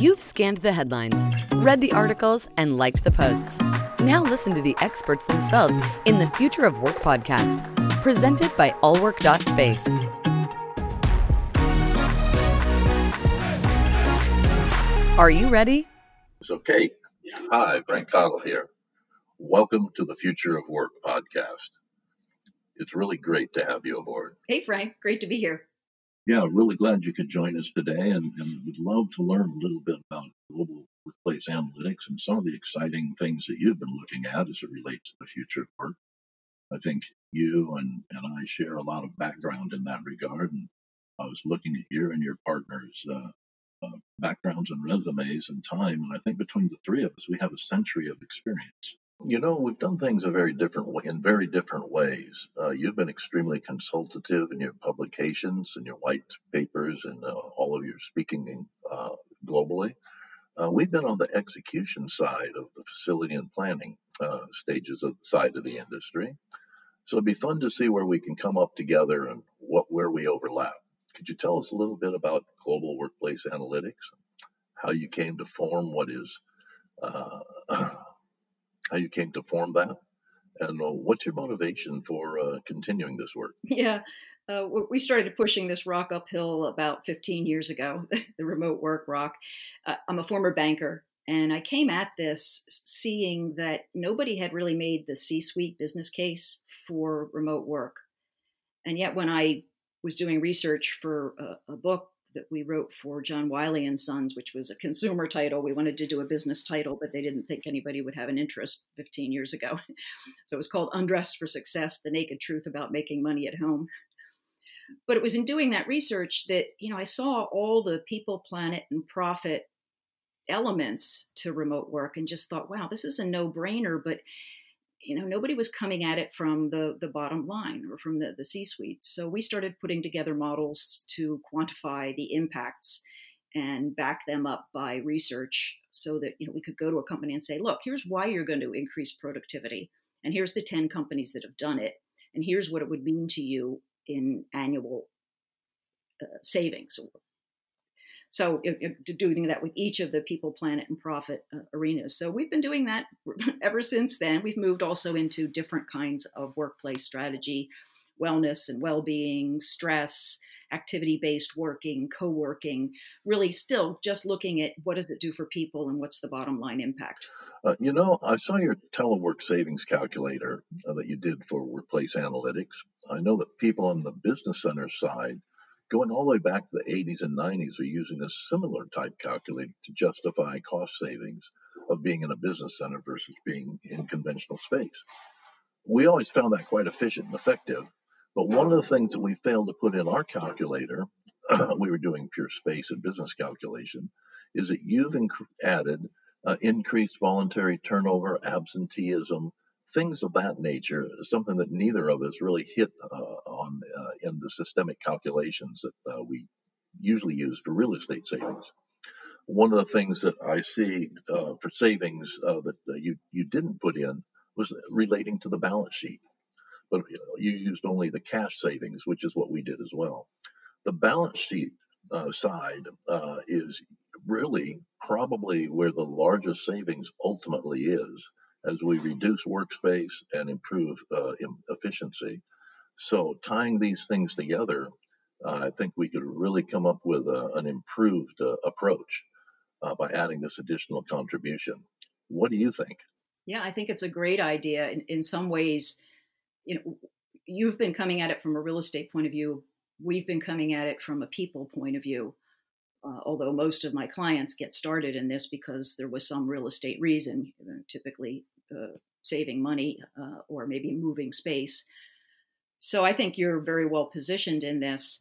You've scanned the headlines, read the articles, and liked the posts. Now listen to the experts themselves in the Future of Work podcast, presented by allwork.space. Are you ready? So, Kate, Hi, Frank Cottle here. Welcome to the Future of Work podcast. It's really great to have you aboard. Hey, Frank. Great to be here. Yeah, really glad you could join us today and, and would love to learn a little bit about global workplace analytics and some of the exciting things that you've been looking at as it relates to the future of work. I think you and, and I share a lot of background in that regard. And I was looking at your and your partner's uh, uh, backgrounds and resumes and time. And I think between the three of us, we have a century of experience. You know, we've done things a very different way, in very different ways. Uh, you've been extremely consultative in your publications and your white papers and uh, all of your speaking uh, globally. Uh, we've been on the execution side of the facility and planning uh, stages of the side of the industry. So it'd be fun to see where we can come up together and what where we overlap. Could you tell us a little bit about global workplace analytics, how you came to form what is uh, how you came to form that, and uh, what's your motivation for uh, continuing this work? Yeah, uh, we started pushing this rock uphill about 15 years ago, the remote work rock. Uh, I'm a former banker, and I came at this seeing that nobody had really made the C suite business case for remote work. And yet, when I was doing research for a, a book that we wrote for John Wiley and Sons, which was a consumer title. We wanted to do a business title, but they didn't think anybody would have an interest 15 years ago. So it was called Undressed for Success: The Naked Truth About Making Money at Home. But it was in doing that research that you know I saw all the people, planet, and profit elements to remote work, and just thought, wow, this is a no-brainer. But you know nobody was coming at it from the the bottom line or from the the c suite so we started putting together models to quantify the impacts and back them up by research so that you know we could go to a company and say look here's why you're going to increase productivity and here's the 10 companies that have done it and here's what it would mean to you in annual uh, savings so doing that with each of the people, planet, and profit uh, arenas. So we've been doing that ever since then. We've moved also into different kinds of workplace strategy, wellness and well-being, stress, activity-based working, co-working. Really, still just looking at what does it do for people and what's the bottom line impact. Uh, you know, I saw your telework savings calculator uh, that you did for workplace analytics. I know that people on the business center side going all the way back to the 80s and 90s are using a similar type calculator to justify cost savings of being in a business center versus being in conventional space. We always found that quite efficient and effective. But one of the things that we failed to put in our calculator, we were doing pure space and business calculation, is that you've inc- added uh, increased voluntary turnover, absenteeism, things of that nature, something that neither of us really hit uh, on uh, in the systemic calculations that uh, we usually use for real estate savings. One of the things that I see uh, for savings uh, that you you didn't put in was relating to the balance sheet, but you used only the cash savings, which is what we did as well. The balance sheet uh, side is really probably where the largest savings ultimately is as we reduce workspace and improve uh, efficiency. So, tying these things together, uh, I think we could really come up with a, an improved uh, approach uh, by adding this additional contribution. What do you think? Yeah, I think it's a great idea. In, in some ways, you know, you've been coming at it from a real estate point of view. We've been coming at it from a people point of view. Uh, although most of my clients get started in this because there was some real estate reason, typically uh, saving money uh, or maybe moving space. So I think you're very well positioned in this.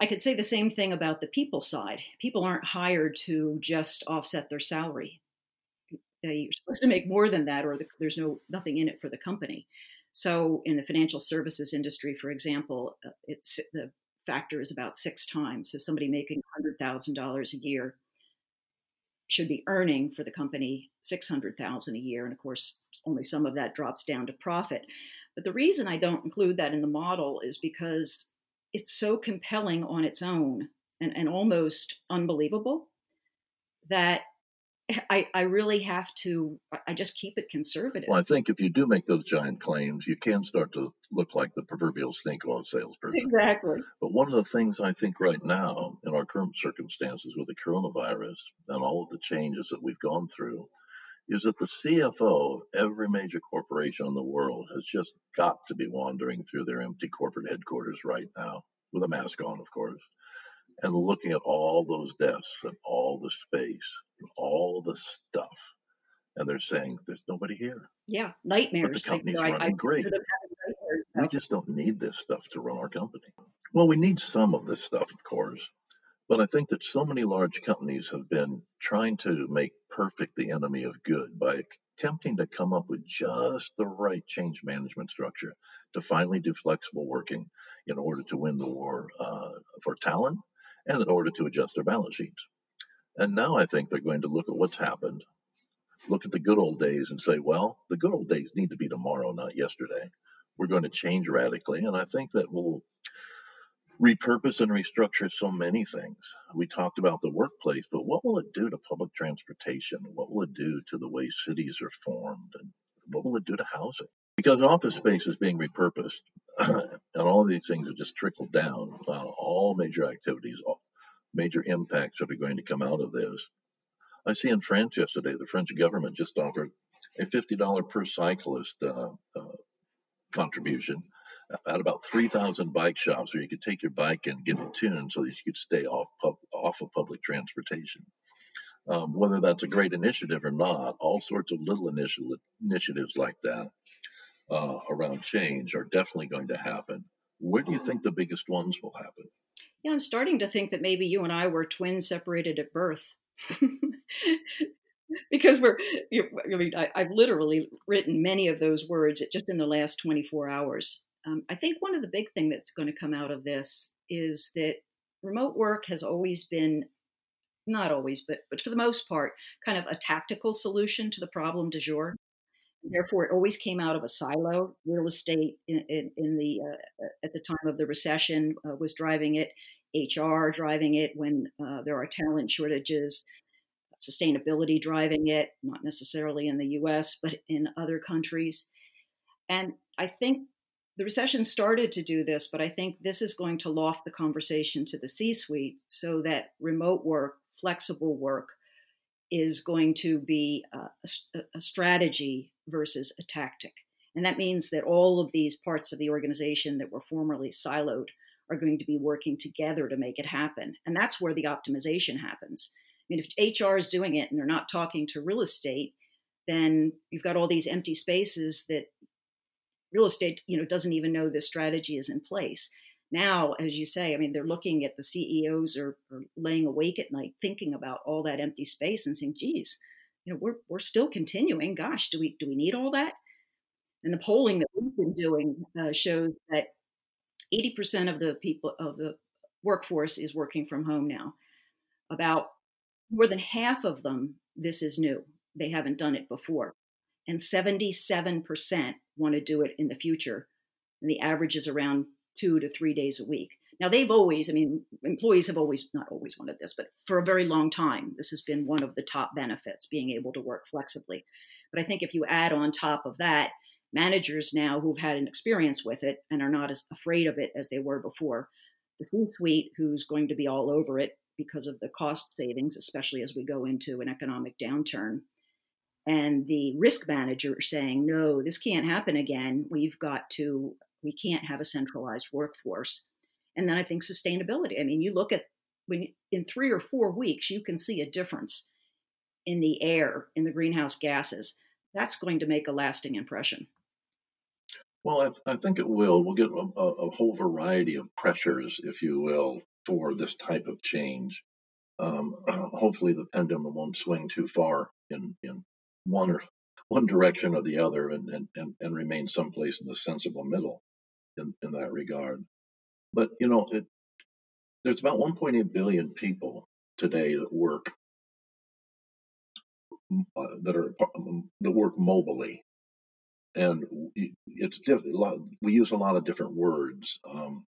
I could say the same thing about the people side. People aren't hired to just offset their salary. You're supposed to make more than that, or the, there's no nothing in it for the company. So, in the financial services industry, for example, uh, it's the factor is about six times. So somebody making $100,000 a year should be earning for the company 600,000 a year and of course only some of that drops down to profit. But the reason I don't include that in the model is because it's so compelling on its own and, and almost unbelievable that I, I really have to I just keep it conservative. Well, I think if you do make those giant claims, you can start to look like the proverbial snake oil salesperson. Exactly. But one of the things I think right now, in our current circumstances with the coronavirus and all of the changes that we've gone through, is that the CFO of every major corporation in the world has just got to be wandering through their empty corporate headquarters right now, with a mask on, of course, and looking at all those desks and all the space and all the stuff. And they're saying, there's nobody here. Yeah, nightmares. But the company's I, running I, great. We just don't need this stuff to run our company. Well, we need some of this stuff, of course. But I think that so many large companies have been trying to make perfect the enemy of good by attempting to come up with just the right change management structure to finally do flexible working in order to win the war uh, for talent and in order to adjust their balance sheets. And now I think they're going to look at what's happened, look at the good old days and say, well, the good old days need to be tomorrow, not yesterday. We're going to change radically. And I think that will repurpose and restructure so many things. We talked about the workplace, but what will it do to public transportation? What will it do to the way cities are formed? And what will it do to housing? Because office space is being repurposed, and all of these things have just trickled down. Uh, all major activities, all major impacts that are going to come out of this. I see in France yesterday, the French government just offered a $50 per cyclist uh, uh, contribution at about 3,000 bike shops where you could take your bike and get it tuned so that you could stay off pub, off of public transportation. Um, whether that's a great initiative or not, all sorts of little initiatives like that uh, around change are definitely going to happen. Where do you think the biggest ones will happen? Yeah, I'm starting to think that maybe you and I were twins separated at birth. because we're, I mean, I, have literally written many of those words just in the last 24 hours. Um, I think one of the big thing that's going to come out of this is that remote work has always been not always, but but for the most part, kind of a tactical solution to the problem du jour. Therefore, it always came out of a silo. Real estate in, in, in the uh, at the time of the recession uh, was driving it. HR driving it when uh, there are talent shortages. Sustainability driving it, not necessarily in the U.S. but in other countries. And I think the recession started to do this, but I think this is going to loft the conversation to the C suite so that remote work, flexible work, is going to be a, a, strategy versus a tactic. And that means that all of these parts of the organization that were formerly siloed are going to be working together to make it happen. And that's where the optimization happens. I mean, if HR is doing it and they're not talking to real estate, then you've got all these empty spaces that real estate, you know, doesn't even know this strategy is in place. Now, as you say, I mean, they're looking at the CEOs are, are laying awake at night thinking about all that empty space and saying, geez, you know, we're, we're still continuing. Gosh, do we, do we need all that? And the polling that we've been doing uh, shows that 80% of the people of the workforce is working from home now. About more than half of them, this is new. They haven't done it before and 77% want to do it in the future. And the average is around two to three days a week. Now, they've always, I mean, employees have always, not always wanted this, but for a very long time, this has been one of the top benefits, being able to work flexibly. But I think if you add on top of that, managers now who've had an experience with it and are not as afraid of it as they were before, the C suite who's going to be all over it because of the cost savings, especially as we go into an economic downturn, and the risk manager saying, no, this can't happen again. We've got to, we can't have a centralized workforce. And then I think sustainability. I mean, you look at when in three or four weeks, you can see a difference in the air, in the greenhouse gases. That's going to make a lasting impression. Well, I, I think it will. We'll get a, a, whole variety of pressures, if you will, for this type of change. Um, hopefully, the pendulum won't swing too far in, in one or one direction or the other and, and, and, and remain someplace in the sensible middle in, in that regard. But, you know, it, there's about 1.8 billion people today that work uh, that are um, that work mobily, and it's diff- we use a lot of different words. Um,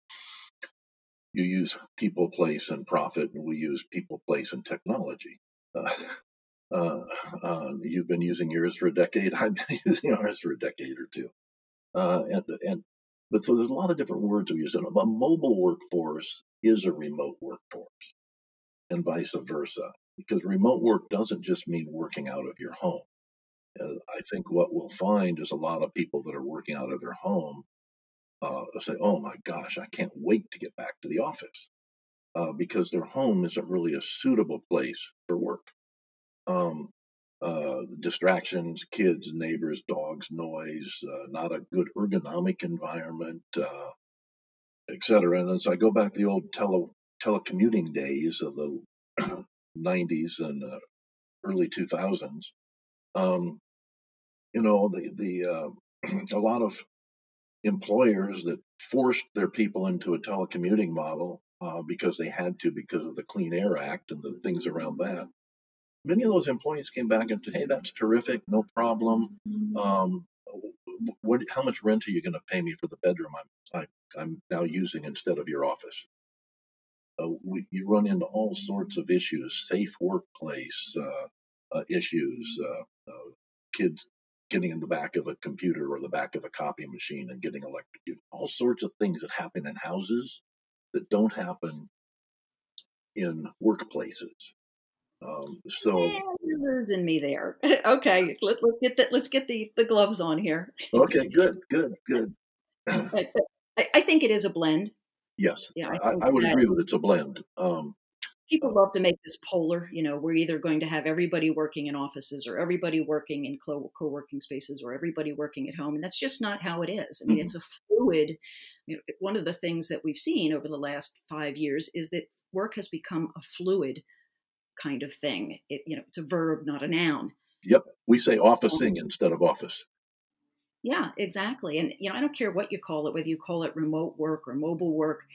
you use people, place, and profit, and we use people, place, and technology. Uh, uh, uh, you've been using yours for a decade. I've been using ours for a decade or two. Uh, and and but so there's a lot of different words we use. A mobile workforce is a remote workforce, and vice versa. Because remote work doesn't just mean working out of your home. Uh, I think what we'll find is a lot of people that are working out of their home uh, say, "Oh my gosh, I can't wait to get back to the office," uh, because their home isn't really a suitable place for work. Um, uh, distractions, kids, neighbors, dogs, noise, uh, not a good ergonomic environment, uh, etc. And as I go back to the old tele telecommuting days of the 90s and uh, early 2000s, um, you know, the the uh, a lot of employers that forced their people into a telecommuting model uh, because they had to because of the Clean Air Act and the things around that many of those employees came back and said, "Hey, that's terrific, no problem. Um, what, how much rent are you going to pay me for the bedroom I'm, I, am now using instead of your office?" Uh, we, you run into all sorts of issues, safe workplace uh, uh, issues, uh, uh, kids getting in the back of a computer or the back of a copy machine and getting electrocuted, all sorts of things that happen in houses that don't happen in workplaces. Um, so yeah, you're losing me there. okay, let, us get the let's get the the gloves on here. okay, good, good, good. I, I, think it is a blend. Yes, yeah, I, I, I would agree with it's a blend. Um, people love to make this polar. You know, we're either going to have everybody working in offices or everybody working in co working spaces or everybody working at home, and that's just not how it is. I mean, mm-hmm. it's a fluid. You know, one of the things that we've seen over the last five years is that work has become a fluid kind of thing. It, you know, it's a verb, not a noun. Yep, we say officing instead of office. Yeah, exactly. And you know, I don't care what you call it, whether you call it remote work or mobile work.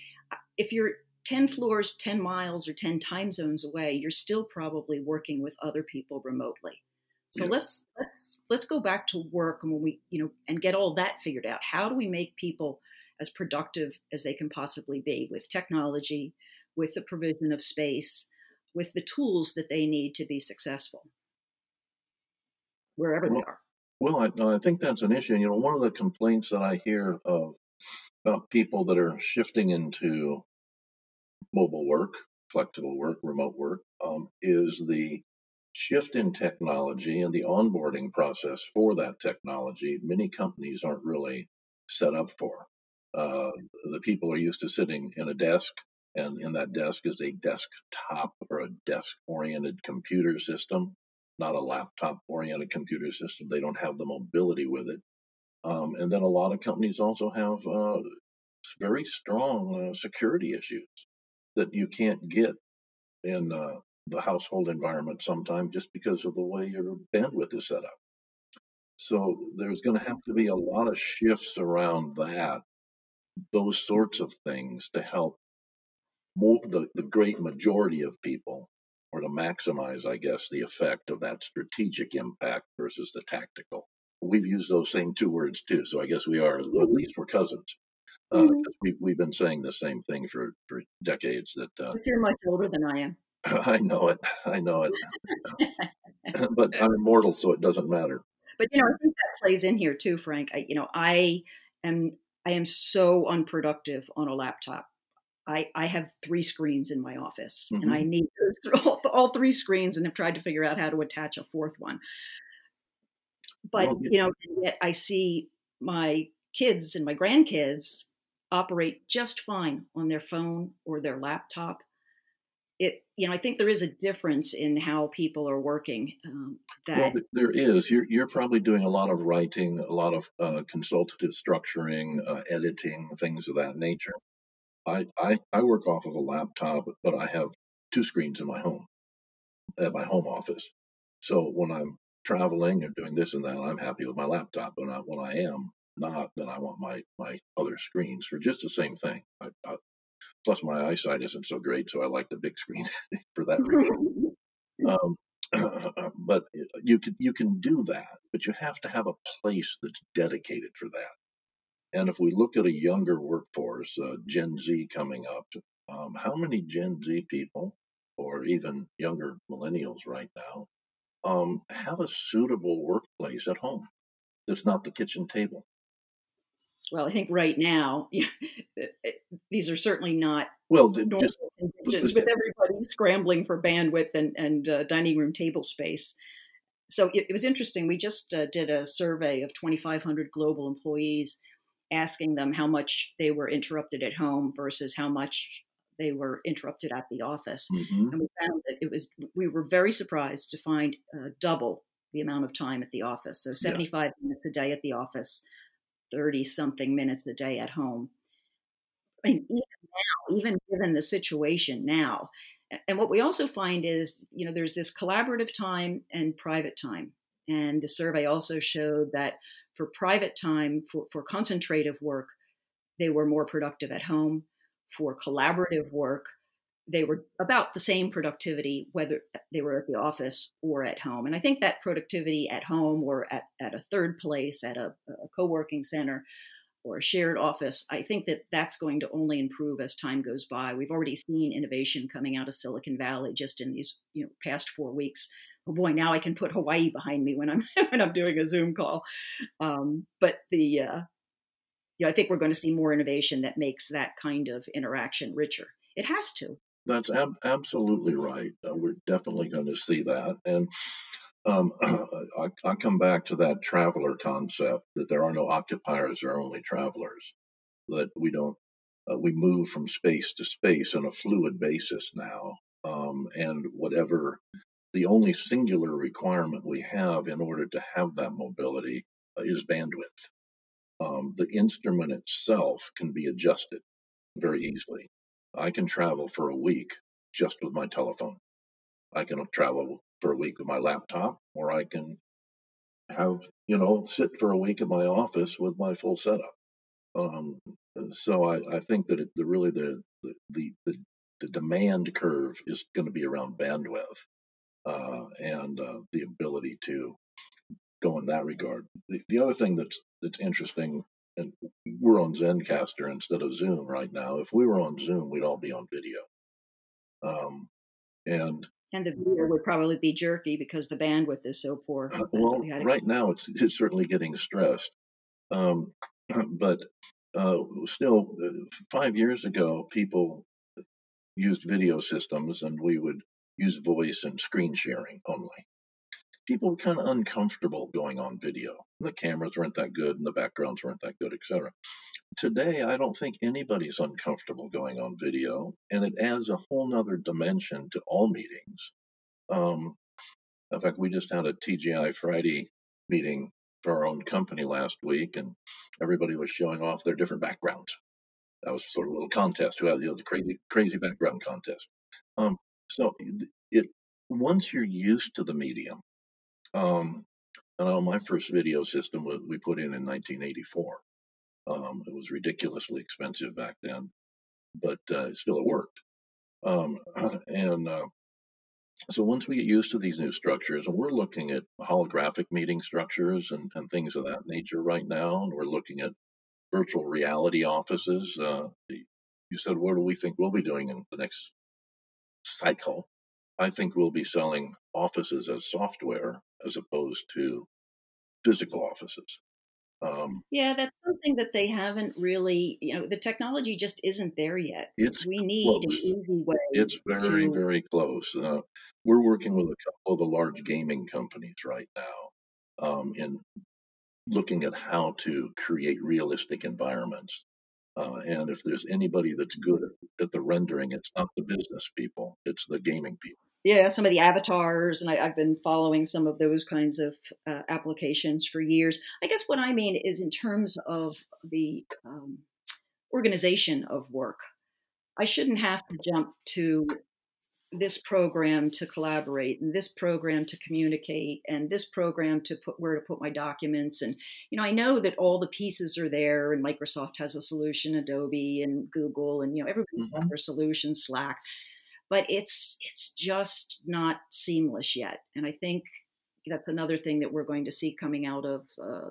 If you're 10 floors, 10 miles, or 10 time zones away, you're still probably working with other people remotely. So yeah. let's let's let's go back to work and when we you know and get all that figured out. How do we make people as productive as they can possibly be with technology, with the provision of space, with the tools that they need to be successful wherever well, they are. Well, I, I, think that's an issue. You know, one of the complaints that I hear of about people that are shifting into mobile work, flexible work, remote work, um, is the shift in technology and the onboarding process for that technology. Many companies aren't really set up for. Uh, the people are used to sitting in a desk and in that desk is a desktop or a desk oriented computer system, not a laptop oriented computer system. They don't have the mobility with it. Um, and then a lot of companies also have uh, very strong uh, security issues that you can't get in uh, the household environment sometimes just because of the way your bandwidth is set up. So there's going to have to be a lot of shifts around that, those sorts of things to help the, the great majority of people or to maximize, I guess, the effect of that strategic impact versus the tactical. We've used those same two words too, so I guess we are at least we're cousins. Uh, mm-hmm. we've we've been saying the same thing for for decades. That uh, you're much older than I am. I know it. I know it. but I'm immortal, so it doesn't matter. But you know, I think that plays in here too, Frank. I, you know, I am I am so unproductive on a laptop. I, I have three screens in my office mm-hmm. and I mm-hmm. need all, all, three screens and have tried to figure out how to attach a fourth one. But, well, you know, yet I see my kids and my grandkids operate just fine on their phone or their laptop. It, you know, I think there is a difference in how people are working. Um, that well, there is. You're you're probably doing a lot of writing, a lot of uh, consultative structuring, uh, editing, things of that nature. I, I, I work off of a laptop, but I have two screens in my home, at my home office. So when I'm traveling or doing this and that, I'm happy with my laptop. But when I, when I am not, then I want my, my other screens for just the same thing. I, I, plus, my eyesight isn't so great, so I like the big screen for that reason. um, but you can you can do that, but you have to have a place that's dedicated for that. And if we look at a younger workforce, uh, Gen Z coming up, um, how many Gen Z people or even younger millennials right now um, have a suitable workplace at home that's not the kitchen table. Well, I think right now these are certainly not well normal just, conditions with everybody scrambling for bandwidth and, and uh, dining room table space. So it, it was interesting. We just uh, did a survey of 2,500 global employees, asking them how much they were interrupted at home versus how much they were interrupted at the office. Mm-hmm. And we found that it was, we were very surprised to find uh, double the amount of time at the office. So 75 yeah. minutes a day at the office, 30 something minutes a day at home. I mean, even now, even given the situation now, and what we also find is, you know, there's this collaborative time and private time. And the survey also showed that for private time, for, for concentrative work, they were more productive at home for collaborative work, they were about the same productivity whether they were at the office or at home. And I think that productivity at home or at, at a third place, at a, a co working center, or a shared office, I think that that's going to only improve as time goes by. We've already seen innovation coming out of Silicon Valley just in these you know past four weeks. Oh boy, now I can put Hawaii behind me when I'm when I'm doing a Zoom call. Um, but the uh, you know, I think we're going to see more innovation that makes that kind of interaction richer. It has to. That's ab- absolutely right. Uh, we're definitely going to see that. And um, I, I, come back to that traveler concept that there are no occupiers, there are only travelers. That we don't, uh, we move from space to space on a fluid basis now. Um, and whatever the only singular requirement we have in order to have that mobility uh, is bandwidth um, the instrument itself can be adjusted very easily. I can travel for a week just with my telephone. I can travel for a week with my laptop, or I can have, you know, sit for a week at my office with my full setup. Um, so I, I, think that it, the, really the, the, the, the, demand curve is going to be around bandwidth uh, and uh, the ability to go in that regard. The, the other thing that's that's interesting, and we're on Zencastr instead of Zoom right now. If we were on Zoom, we'd all be on video. Um, and and the video would probably be jerky because the bandwidth is so poor. Uh, well, we right now it's it's certainly getting stressed, um, but uh, still, uh, five years ago, people used video systems, and we would use voice and screen sharing only people were kind of uncomfortable going on video. The cameras weren't that good and the backgrounds weren't that good, etc. Today, I don't think anybody's uncomfortable going on video, and it adds a whole nother dimension to all meetings. Um, in fact, we just had a TGI Friday meeting for our own company last week, and everybody was showing off their different backgrounds. That was sort of a little contest who had you know, the crazy, crazy background contest. Um, so it once you're used to the medium, um, I know my first video system we put in in 1984. Um, it was ridiculously expensive back then, but uh, still it worked. Um, and uh, so once we get used to these new structures, and we're looking at holographic meeting structures and, and things of that nature right now, and we're looking at virtual reality offices. Uh, you said, what do we think we'll be doing in the next cycle? I think we'll be selling offices as software as opposed to physical offices. Um, yeah, that's something that they haven't really, you know, the technology just isn't there yet. It's we need close. an easy way. It's very, to... very close. Uh, we're working with a couple of the large gaming companies right now um, in looking at how to create realistic environments. Uh, and if there's anybody that's good at, the rendering, it's not the business people, it's the gaming people yeah, some of the avatars, and I, have been following some of those kinds of uh, applications for years. I guess what I mean is in terms of the um, organization of work. I shouldn't have to jump to this program to collaborate and this program to communicate and this program to put where to put my documents and you know i know that all the pieces are there and microsoft has a solution adobe and google and you know everybody's mm-hmm. got their solution slack but it's it's just not seamless yet. And I think that's another thing that we're going to see coming out of uh,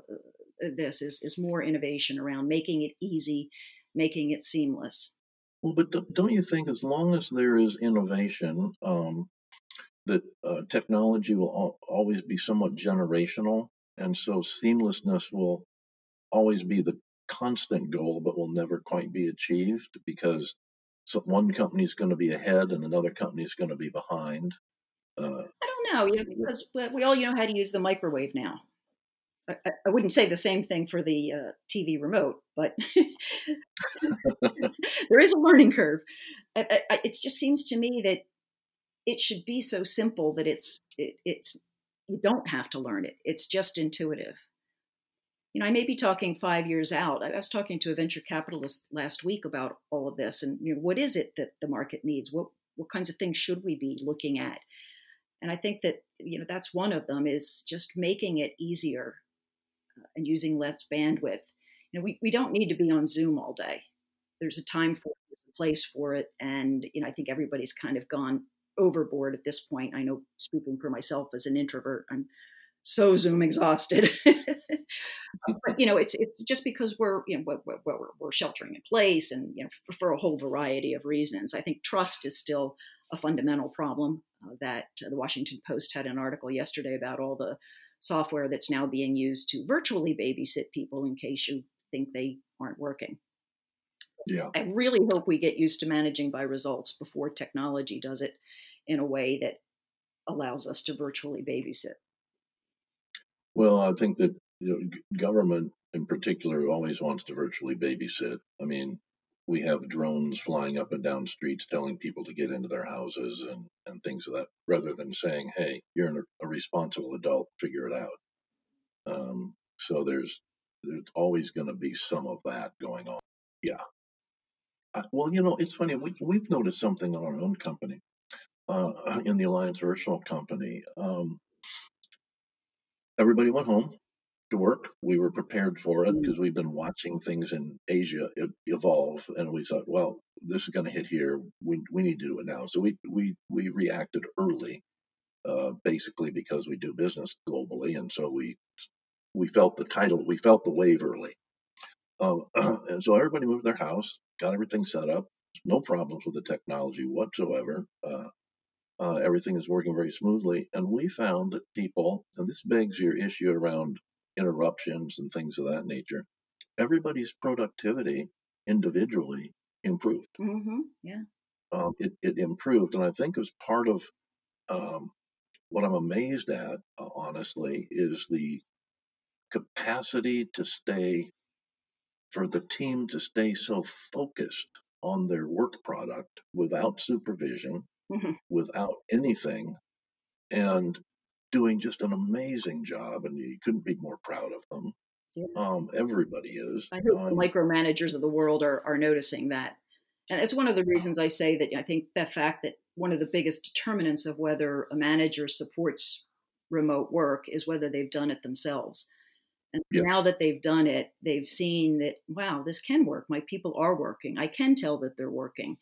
this is is more innovation around making it easy, making it seamless. Well, but don't you think as long as there is innovation, um, that uh, technology will al- always be somewhat generational, and so seamlessness will always be the constant goal, but will never quite be achieved because so one company is going to be ahead and another company is going to be behind. Uh, I don't know, you know, because we all you know how to use the microwave now. I, I wouldn't say the same thing for the uh, TV remote, but there is a learning curve. it just seems to me that it should be so simple that it's it, it's you don't have to learn it. It's just intuitive. You know, I may be talking five years out. I was talking to a venture capitalist last week about all of this, and you know, what is it that the market needs? What what kinds of things should we be looking at? And I think that you know that's one of them is just making it easier and using less bandwidth. You know, we, we don't need to be on Zoom all day. There's a time for it, a place for it, and you know I think everybody's kind of gone overboard at this point. I know speaking for myself as an introvert, I'm so Zoom exhausted. but you know, it's it's just because we're you know we're, we're, we're sheltering in place, and you know for, for, a whole variety of reasons. I think trust is still a fundamental problem. Uh, that uh, the Washington Post had an article yesterday about all the software that's now being used to virtually babysit people in case you think they aren't working. Yeah. I really hope we get used to managing by results before technology does it in a way that allows us to virtually babysit. Well, I think that you know, government in particular always wants to virtually babysit. I mean, we have drones flying up and down streets telling people to get into their houses and, and things of that, rather than saying, hey, you're a responsible adult, figure it out. Um, so there's there's always going to be some of that going on. Yeah, well, you know, it's funny. We, we've noticed something in our own company, uh, in the Alliance Virtual Company. Um, everybody went home to work. We were prepared for it because mm. we've been watching things in Asia evolve, and we thought, well, this is going to hit here. We we need to do it now. So we we we reacted early, uh, basically because we do business globally, and so we we felt the title, we felt the wave early. Um, and so everybody moved their house, got everything set up, no problems with the technology whatsoever. Uh, uh, everything is working very smoothly. And we found that people, and this begs your issue around interruptions and things of that nature, everybody's productivity individually improved. Mm-hmm. Yeah. Um, it, it improved. And I think as part of um, what I'm amazed at, uh, honestly, is the capacity to stay for the team to stay so focused on their work product without supervision, mm-hmm. without anything, and doing just an amazing job. And you couldn't be more proud of them. Yeah. Um, everybody is. I hope um, the micromanagers of the world are, are noticing that. And it's one of the reasons I say that I think the fact that one of the biggest determinants of whether a manager supports remote work is whether they've done it themselves. And yeah. now that they've done it, they've seen that, wow, this can work. My people are working. I can tell that they're working.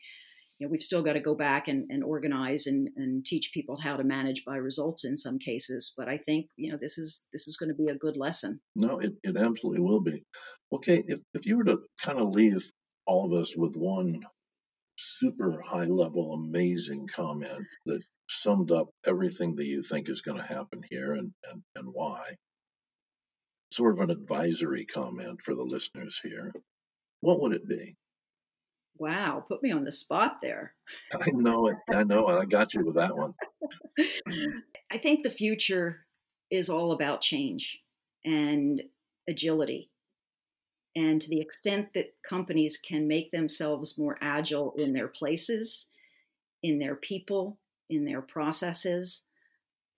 You know, we've still got to go back and, and organize and, and teach people how to manage by results in some cases. But I think, you know, this is this is going to be a good lesson. No, it, it absolutely will be. Okay, if, if you were to kind of leave all of us with one super high level, amazing comment that summed up everything that you think is going to happen here and, and, and why, sort of an advisory comment for the listeners here, what would it be? Wow, put me on the spot there. I know it. I know it. I got you with that one. I think the future is all about change and agility. And to the extent that companies can make themselves more agile in their places, in their people, in their processes,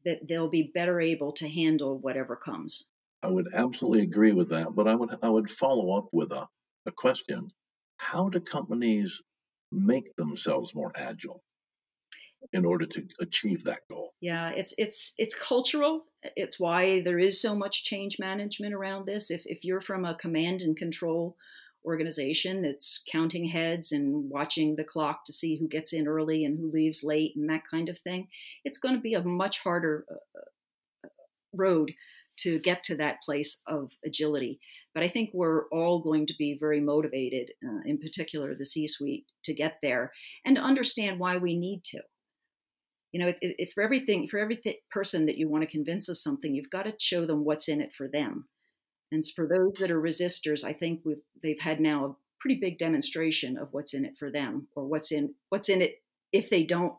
that they'll be better able to handle whatever comes. I would absolutely agree with that, but I would I would follow up with a, a question. How do companies make themselves more agile in order to achieve that goal? Yeah, it's it's it's cultural. It's why there is so much change management around this. If if you're from a command and control organization that's counting heads and watching the clock to see who gets in early and who leaves late and that kind of thing, it's going to be a much harder uh, uh road to get to that place of agility. But I think we're all going to be very motivated, uh, in particular the C suite, to get there and to understand why we need to. You know, if for everything, for every th- person that you want to convince of something, you've got to show them what's in it for them. And for those that are resistors, I think they've had now a pretty big demonstration of what's in it for them, or what's in what's in it if they don't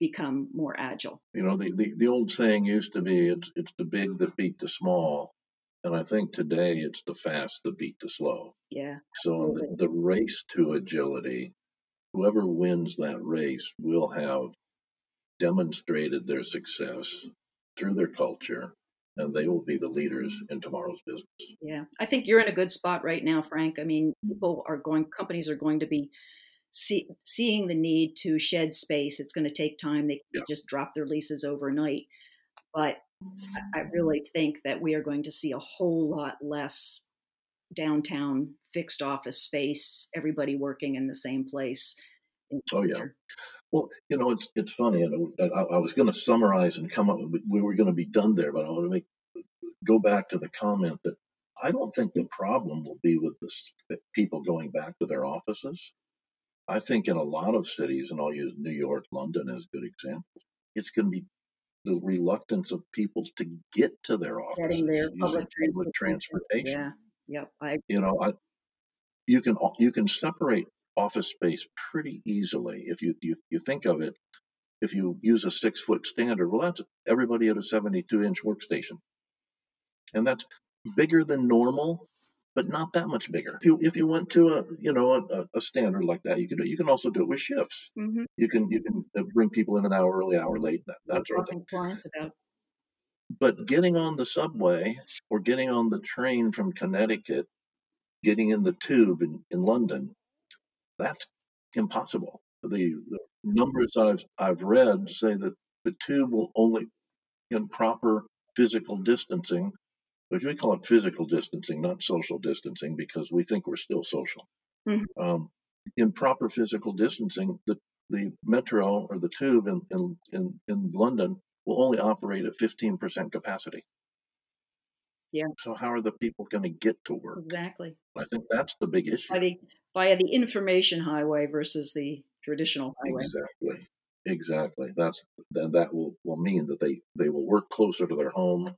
become more agile. You know, the, the, the old saying used to be it's it's the big that beat the small. And I think today it's the fast that beat the slow. Yeah. So the, the race to agility, whoever wins that race will have demonstrated their success through their culture and they will be the leaders in tomorrow's business. Yeah. I think you're in a good spot right now, Frank. I mean, people are going companies are going to be see, seeing the need to shed space. It's going to take time. They yeah. just drop their leases overnight. But I really think that we are going to see a whole lot less downtown fixed office space, everybody working in the same place. oh, yeah. Well, you know, it's it's funny. And I, I was going to summarize and come up. With, we were going to be done there, but I want to make go back to the comment that I don't think the problem will be with the people going back to their offices. I think in a lot of cities, and I'll use New York, London as good examples, it's going to be the reluctance of people to get to their offices Getting there, public, public transportation. Yeah, yep. I, you know, I, you can you can separate office space pretty easily if you you, you think of it. If you use a six foot standard, well, that's everybody at a 72 inch workstation, and that's bigger than normal but not that much bigger. If you if you went to a you know a, a standard like that, you can do, you can also do it with shifts. Mm-hmm. You can you can uh, bring people in an hour early, hour late, that, that sort of thing. But getting on the subway or getting on the train from Connecticut, getting in the tube in, in London, that's impossible. The, the numbers I've I've read say that the tube will only in proper physical distancing which we call it physical distancing, not social distancing, because we think we're still social. Mm-hmm. Um, in proper physical distancing, the, the metro or the tube in, in, in, in London will only operate at 15% capacity. Yeah. So how are the people going to get to work? Exactly. I think that's the big issue. By the, via the information highway versus the traditional highway. Exactly. Exactly. That's then that will, will mean that they, they will work closer to their home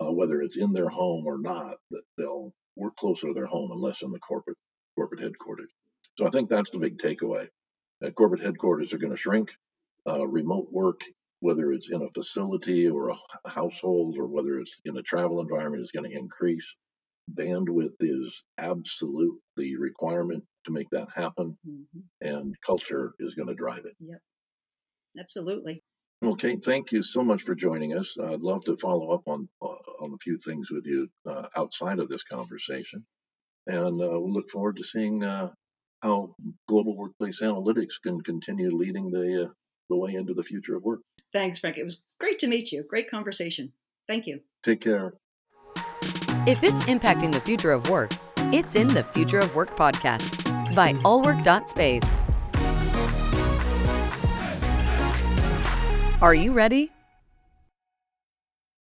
uh, whether it's in their home or not, that they'll work closer to their home unless in the corporate corporate headquarters. So I think that's the big takeaway. Uh, corporate headquarters are going to shrink. Uh, remote work, whether it's in a facility or a household or whether it's in a travel environment, is going to increase. Bandwidth is absolute the requirement to make that happen, mm-hmm. and culture is going to drive it. Yep, absolutely. Okay, thank you so much for joining us. I'd love to follow up on uh, on a few things with you uh, outside of this conversation, and uh, we look forward to seeing uh, how global workplace analytics can continue leading the uh, the way into the future of work. Thanks, Frank. It was great to meet you. Great conversation. Thank you. Take care. If it's impacting the future of work, it's in the Future of Work podcast by allwork.space. Are you ready?